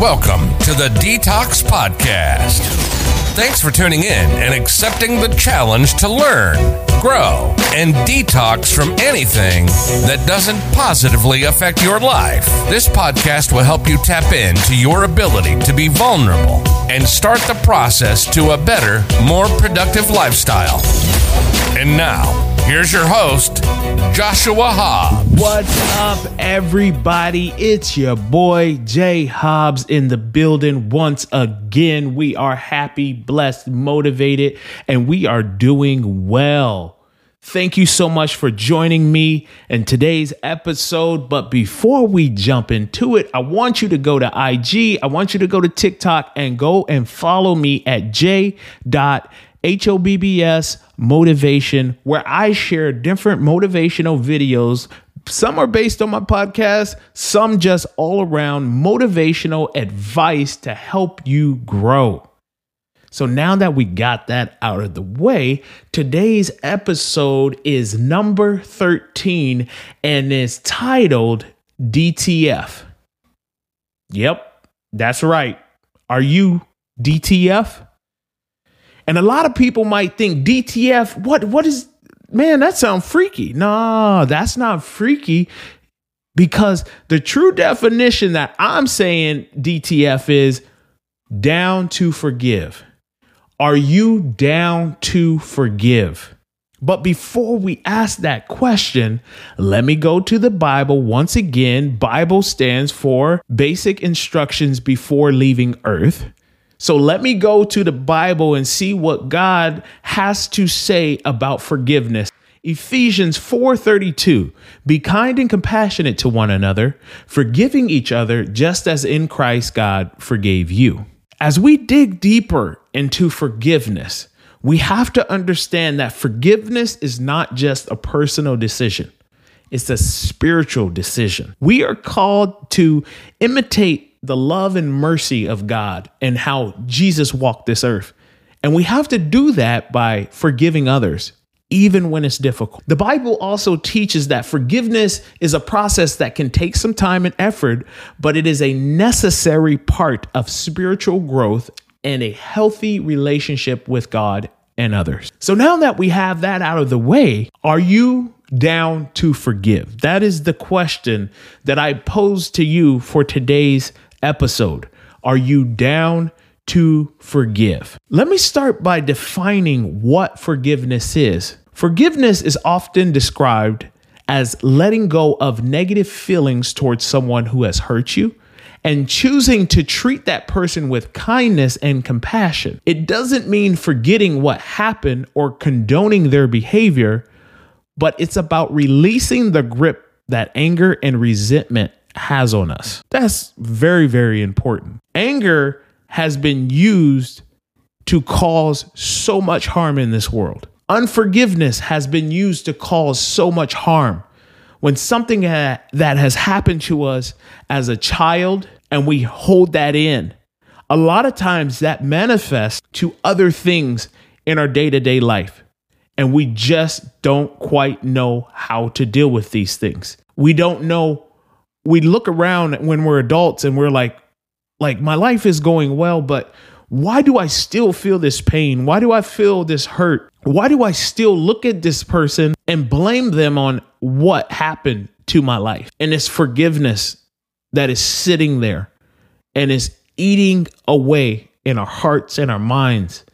Welcome to the Detox Podcast. Thanks for tuning in and accepting the challenge to learn, grow, and detox from anything that doesn't positively affect your life. This podcast will help you tap into your ability to be vulnerable and start the process to a better, more productive lifestyle. And now, here's your host, Joshua Hobbs. What's up, everybody? It's your boy Jay Hobbs in the building once again. We are happy, blessed, motivated, and we are doing well. Thank you so much for joining me in today's episode. But before we jump into it, I want you to go to IG, I want you to go to TikTok and go and follow me at j.hobbs motivation, where I share different motivational videos. Some are based on my podcast, some just all around motivational advice to help you grow. So now that we got that out of the way, today's episode is number 13 and is titled DTF. Yep, that's right. Are you DTF? And a lot of people might think DTF, what what is man, that sounds freaky. No, that's not freaky because the true definition that I'm saying DTF is down to forgive. Are you down to forgive? But before we ask that question, let me go to the Bible once again. Bible stands for basic instructions before leaving earth. So let me go to the Bible and see what God has to say about forgiveness. Ephesians 4:32 Be kind and compassionate to one another, forgiving each other just as in Christ God forgave you. As we dig deeper into forgiveness, we have to understand that forgiveness is not just a personal decision. It's a spiritual decision. We are called to imitate the love and mercy of God and how Jesus walked this earth. And we have to do that by forgiving others, even when it's difficult. The Bible also teaches that forgiveness is a process that can take some time and effort, but it is a necessary part of spiritual growth and a healthy relationship with God and others. So now that we have that out of the way, are you down to forgive? That is the question that I pose to you for today's episode. Are you down to forgive? Let me start by defining what forgiveness is. Forgiveness is often described as letting go of negative feelings towards someone who has hurt you and choosing to treat that person with kindness and compassion. It doesn't mean forgetting what happened or condoning their behavior, but it's about releasing the grip that anger and resentment has on us. That's very, very important. Anger has been used to cause so much harm in this world. Unforgiveness has been used to cause so much harm. When something that has happened to us as a child and we hold that in, a lot of times that manifests to other things in our day to day life. And we just don't quite know how to deal with these things. We don't know we look around when we're adults and we're like like my life is going well but why do i still feel this pain? Why do i feel this hurt? Why do i still look at this person and blame them on what happened to my life? And it's forgiveness that is sitting there and is eating away in our hearts and our minds.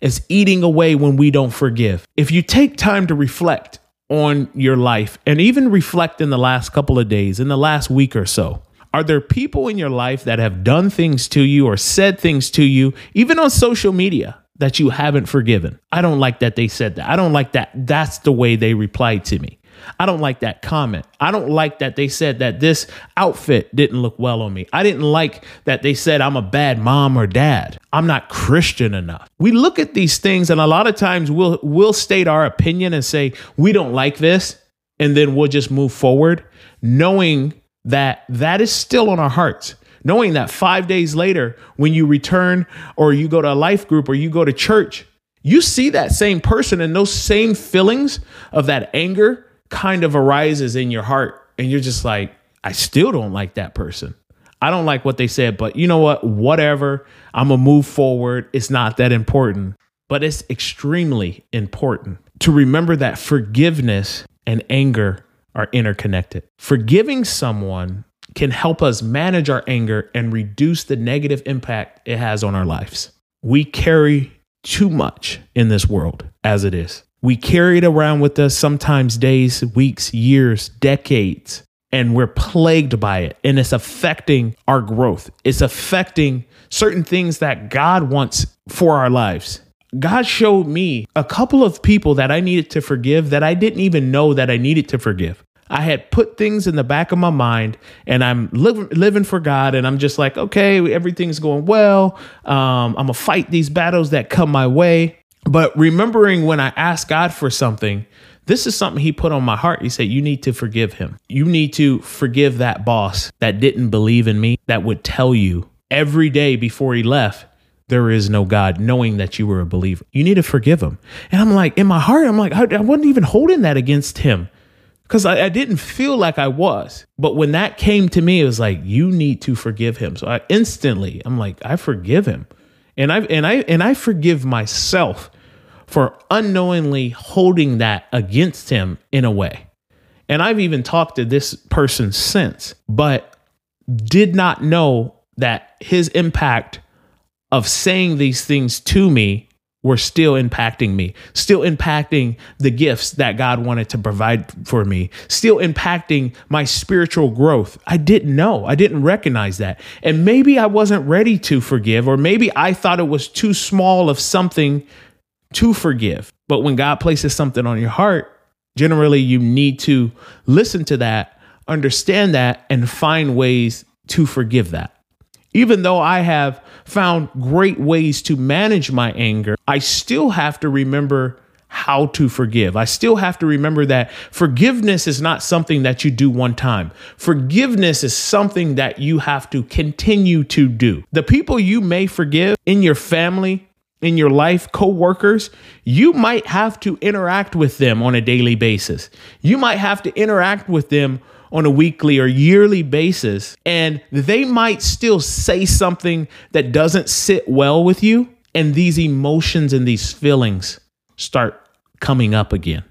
It's eating away when we don't forgive. If you take time to reflect on your life and even reflect in the last couple of days, in the last week or so. Are there people in your life that have done things to you or said things to you, even on social media, that you haven't forgiven? I don't like that they said that. I don't like that. That's the way they replied to me. I don't like that comment. I don't like that they said that this outfit didn't look well on me. I didn't like that they said I'm a bad mom or dad. I'm not Christian enough. We look at these things and a lot of times we'll we'll state our opinion and say we don't like this and then we'll just move forward knowing that that is still on our hearts knowing that 5 days later when you return or you go to a life group or you go to church you see that same person and those same feelings of that anger kind of arises in your heart and you're just like, I still don't like that person. I don't like what they said, but you know what? Whatever. I'm going to move forward. It's not that important. But it's extremely important to remember that forgiveness and anger are interconnected. Forgiving someone can help us manage our anger and reduce the negative impact it has on our lives. We carry too much in this world as it is. We carry it around with us sometimes days, weeks, years, decades, and we're plagued by it. And it's affecting our growth. It's affecting certain things that God wants for our lives. God showed me a couple of people that I needed to forgive that I didn't even know that I needed to forgive. I had put things in the back of my mind and I'm li- living for God and I'm just like, okay, everything's going well. Um, I'm going to fight these battles that come my way. But remembering when I asked God for something, this is something he put on my heart. He said, You need to forgive him. You need to forgive that boss that didn't believe in me, that would tell you every day before he left, there is no God, knowing that you were a believer. You need to forgive him. And I'm like, in my heart, I'm like, I, I wasn't even holding that against him because I, I, didn't feel like I was. But when that came to me, it was like, you need to forgive him. So I instantly, I'm like, I forgive him. And I and I and I forgive myself for unknowingly holding that against him in a way. And I've even talked to this person since, but did not know that his impact of saying these things to me were still impacting me, still impacting the gifts that God wanted to provide for me, still impacting my spiritual growth. I didn't know. I didn't recognize that. And maybe I wasn't ready to forgive, or maybe I thought it was too small of something to forgive. But when God places something on your heart, generally you need to listen to that, understand that, and find ways to forgive that. Even though I have found great ways to manage my anger, I still have to remember how to forgive. I still have to remember that forgiveness is not something that you do one time. Forgiveness is something that you have to continue to do. The people you may forgive in your family, in your life, coworkers, you might have to interact with them on a daily basis. You might have to interact with them on a weekly or yearly basis, and they might still say something that doesn't sit well with you. And these emotions and these feelings start coming up again.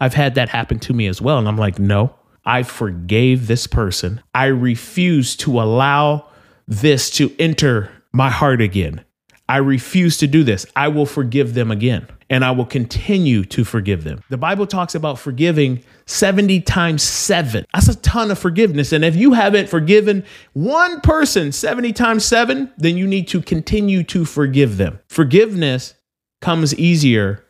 I've had that happen to me as well. And I'm like, no, I forgave this person. I refuse to allow this to enter my heart again. I refuse to do this. I will forgive them again and I will continue to forgive them. The Bible talks about forgiving 70 times seven. That's a ton of forgiveness. And if you haven't forgiven one person 70 times seven, then you need to continue to forgive them. Forgiveness comes easier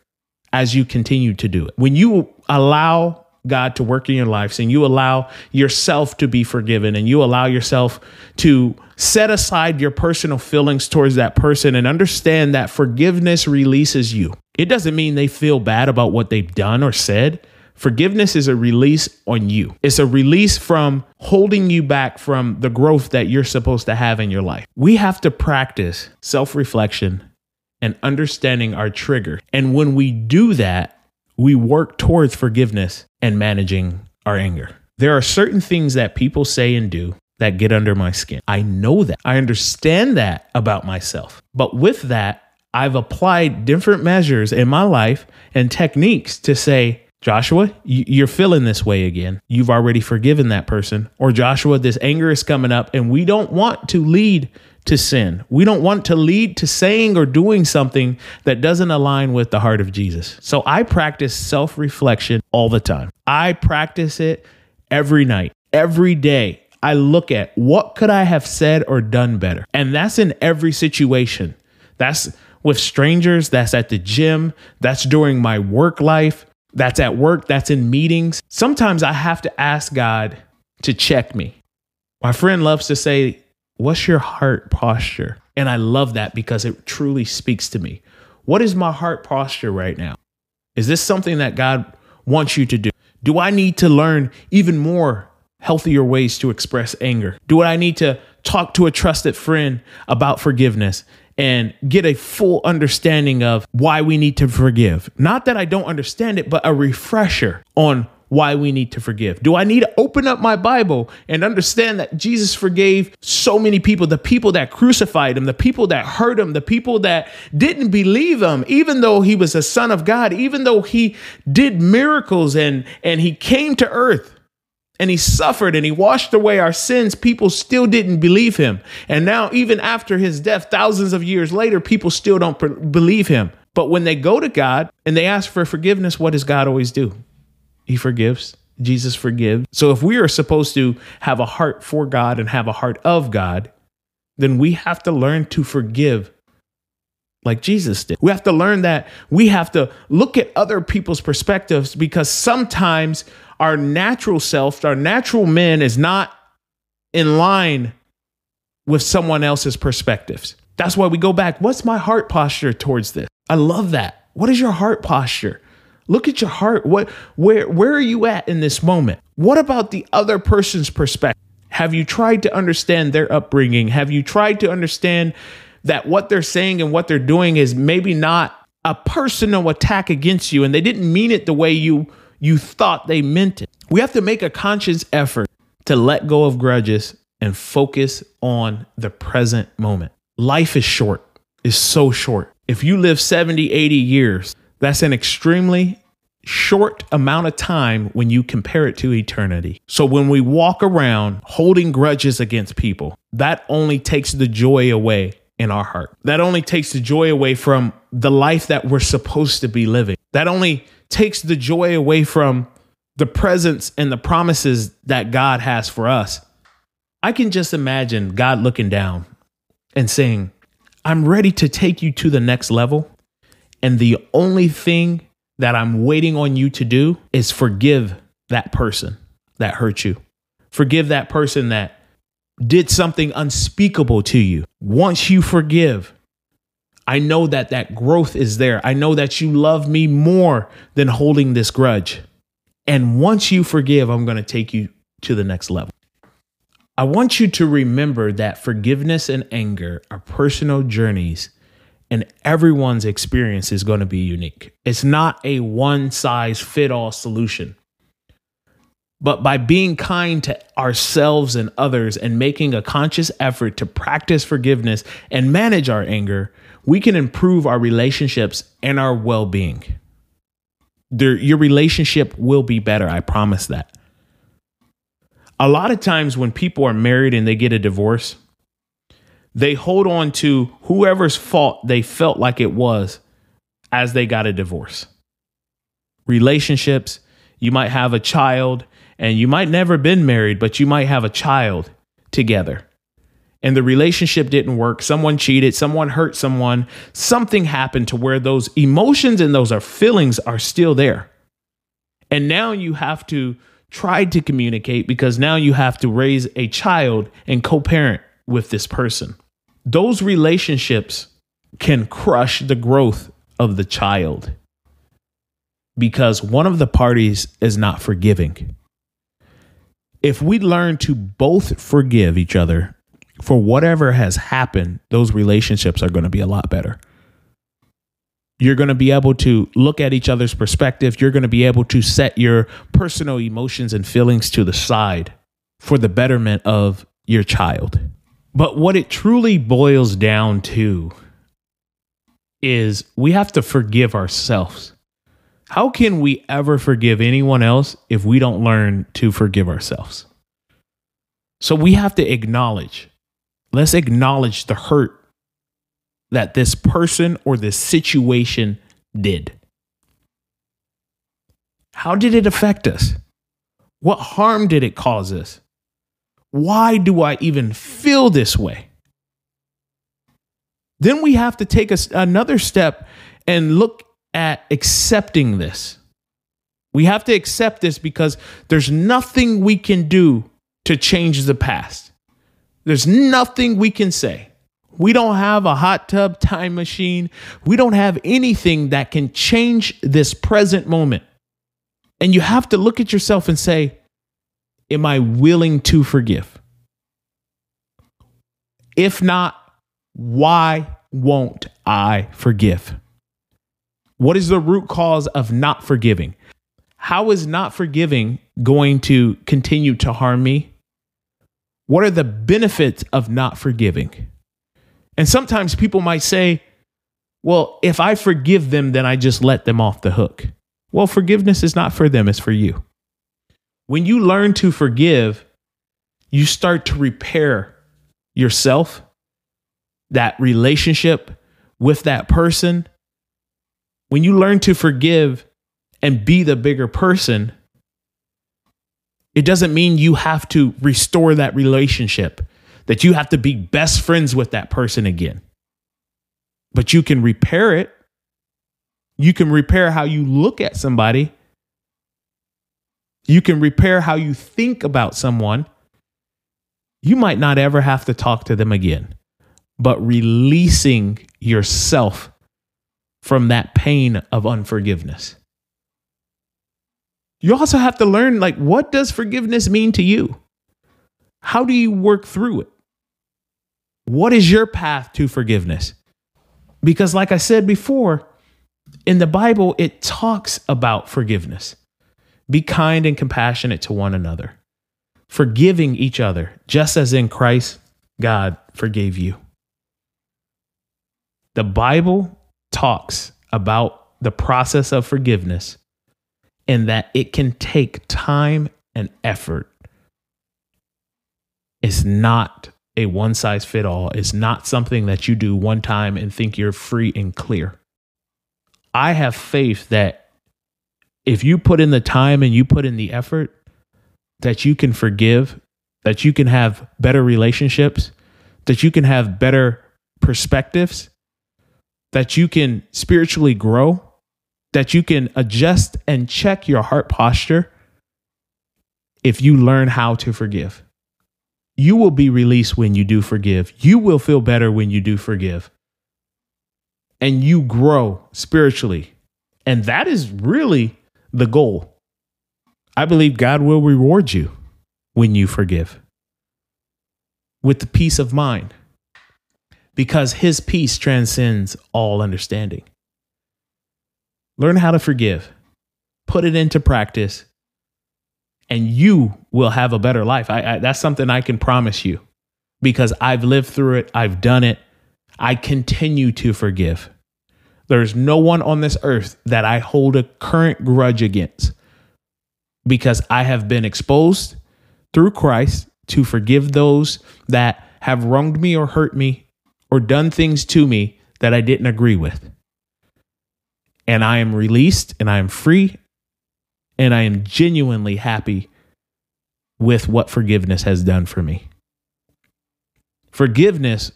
as you continue to do it. When you allow God to work in your lives and you allow yourself to be forgiven and you allow yourself to set aside your personal feelings towards that person and understand that forgiveness releases you. It doesn't mean they feel bad about what they've done or said. Forgiveness is a release on you. It's a release from holding you back from the growth that you're supposed to have in your life. We have to practice self reflection and understanding our trigger. And when we do that, we work towards forgiveness and managing our anger. There are certain things that people say and do that get under my skin. I know that. I understand that about myself. But with that, I've applied different measures in my life and techniques to say, Joshua, you're feeling this way again. You've already forgiven that person. Or Joshua, this anger is coming up and we don't want to lead to sin. We don't want to lead to saying or doing something that doesn't align with the heart of Jesus. So I practice self reflection all the time. I practice it every night, every day. I look at what could I have said or done better. And that's in every situation. That's with strangers, that's at the gym, that's during my work life, that's at work, that's in meetings. Sometimes I have to ask God to check me. My friend loves to say, What's your heart posture? And I love that because it truly speaks to me. What is my heart posture right now? Is this something that God wants you to do? Do I need to learn even more healthier ways to express anger? Do I need to talk to a trusted friend about forgiveness and get a full understanding of why we need to forgive? Not that I don't understand it, but a refresher on why we need to forgive? Do I need to open up my Bible and understand that Jesus forgave so many people, the people that crucified him, the people that hurt him, the people that didn't believe him, even though he was a son of God, even though he did miracles and and he came to earth and he suffered and he washed away our sins, people still didn't believe him. And now, even after his death, thousands of years later, people still don't believe him. But when they go to God and they ask for forgiveness, what does God always do? He forgives. Jesus forgives. So if we are supposed to have a heart for God and have a heart of God, then we have to learn to forgive like Jesus did. We have to learn that we have to look at other people's perspectives because sometimes our natural self, our natural man is not in line with someone else's perspectives. That's why we go back. What's my heart posture towards this? I love that. What is your heart posture? Look at your heart. What where where are you at in this moment? What about the other person's perspective? Have you tried to understand their upbringing? Have you tried to understand that what they're saying and what they're doing is maybe not a personal attack against you and they didn't mean it the way you you thought they meant it. We have to make a conscious effort to let go of grudges and focus on the present moment. Life is short. Is so short. If you live 70, 80 years, that's an extremely short amount of time when you compare it to eternity. So when we walk around holding grudges against people, that only takes the joy away in our heart. That only takes the joy away from the life that we're supposed to be living. That only takes the joy away from the presence and the promises that God has for us. I can just imagine God looking down and saying, I'm ready to take you to the next level. And the only thing that I'm waiting on you to do is forgive that person that hurt you. Forgive that person that did something unspeakable to you. Once you forgive, I know that that growth is there. I know that you love me more than holding this grudge. And once you forgive, I'm going to take you to the next level. I want you to remember that forgiveness and anger are personal journeys and everyone's experience is going to be unique. It's not a one size fit all solution. But by being kind to ourselves and others and making a conscious effort to practice forgiveness and manage our anger, we can improve our relationships and our well being. Your relationship will be better. I promise that. A lot of times when people are married and they get a divorce, they hold on to whoever's fault they felt like it was as they got a divorce. Relationships, you might have a child and you might never been married, but you might have a child together. And the relationship didn't work. Someone cheated, someone hurt someone, something happened to where those emotions and those are feelings are still there. And now you have to try to communicate because now you have to raise a child and co-parent with this person those relationships can crush the growth of the child because one of the parties is not forgiving. If we learn to both forgive each other for whatever has happened, those relationships are going to be a lot better. You're going to be able to look at each other's perspective. You're going to be able to set your personal emotions and feelings to the side for the betterment of your child. But what it truly boils down to is we have to forgive ourselves. How can we ever forgive anyone else if we don't learn to forgive ourselves? So we have to acknowledge, let's acknowledge the hurt that this person or this situation did. How did it affect us? What harm did it cause us? Why do I even feel this way? Then we have to take a, another step and look at accepting this. We have to accept this because there's nothing we can do to change the past. There's nothing we can say. We don't have a hot tub time machine. We don't have anything that can change this present moment. And you have to look at yourself and say, am I willing to forgive? If not, why won't I forgive? What is the root cause of not forgiving? How is not forgiving going to continue to harm me? What are the benefits of not forgiving? And sometimes people might say, well, if I forgive them, then I just let them off the hook. Well, forgiveness is not for them, it's for you. When you learn to forgive, you start to repair yourself, that relationship with that person. When you learn to forgive and be the bigger person, it doesn't mean you have to restore that relationship, that you have to be best friends with that person again. But you can repair it. You can repair how you look at somebody. You can repair how you think about someone. You might not ever have to talk to them again, but releasing yourself from that pain of unforgiveness. You also have to learn like what does forgiveness mean to you? How do you work through it? What is your path to forgiveness? Because like I said before, in the Bible it talks about forgiveness. Be kind and compassionate to one another, forgiving each other, just as in Christ God forgave you. The Bible talks about the process of forgiveness and that it can take time and effort. It's not a one size fit all. It's not something that you do one time and think you're free and clear. I have faith that if you put in the time and you put in the effort, that you can forgive, that you can have better relationships, that you can have better perspectives, that you can spiritually grow, that you can adjust and check your heart posture if you learn how to forgive. You will be released when you do forgive. You will feel better when you do forgive. And you grow spiritually. And that is really the goal. I believe God will reward you when you forgive with the peace of mind because his peace transcends all understanding. Learn how to forgive, put it into practice, and you will have a better life. I, I, that's something I can promise you because I've lived through it, I've done it. I continue to forgive. There's no one on this earth that I hold a current grudge against because I have been exposed through Christ to forgive those that have wronged me or hurt me or done things to me that I didn't agree with. And I am released and I am free and I am genuinely happy with what forgiveness has done for me. Forgiveness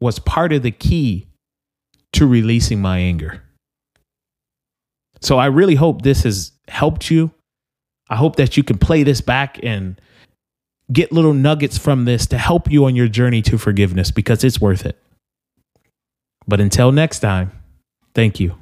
was part of the key to releasing my anger. So I really hope this has helped you. I hope that you can play this back and get little nuggets from this to help you on your journey to forgiveness because it's worth it. But until next time, thank you.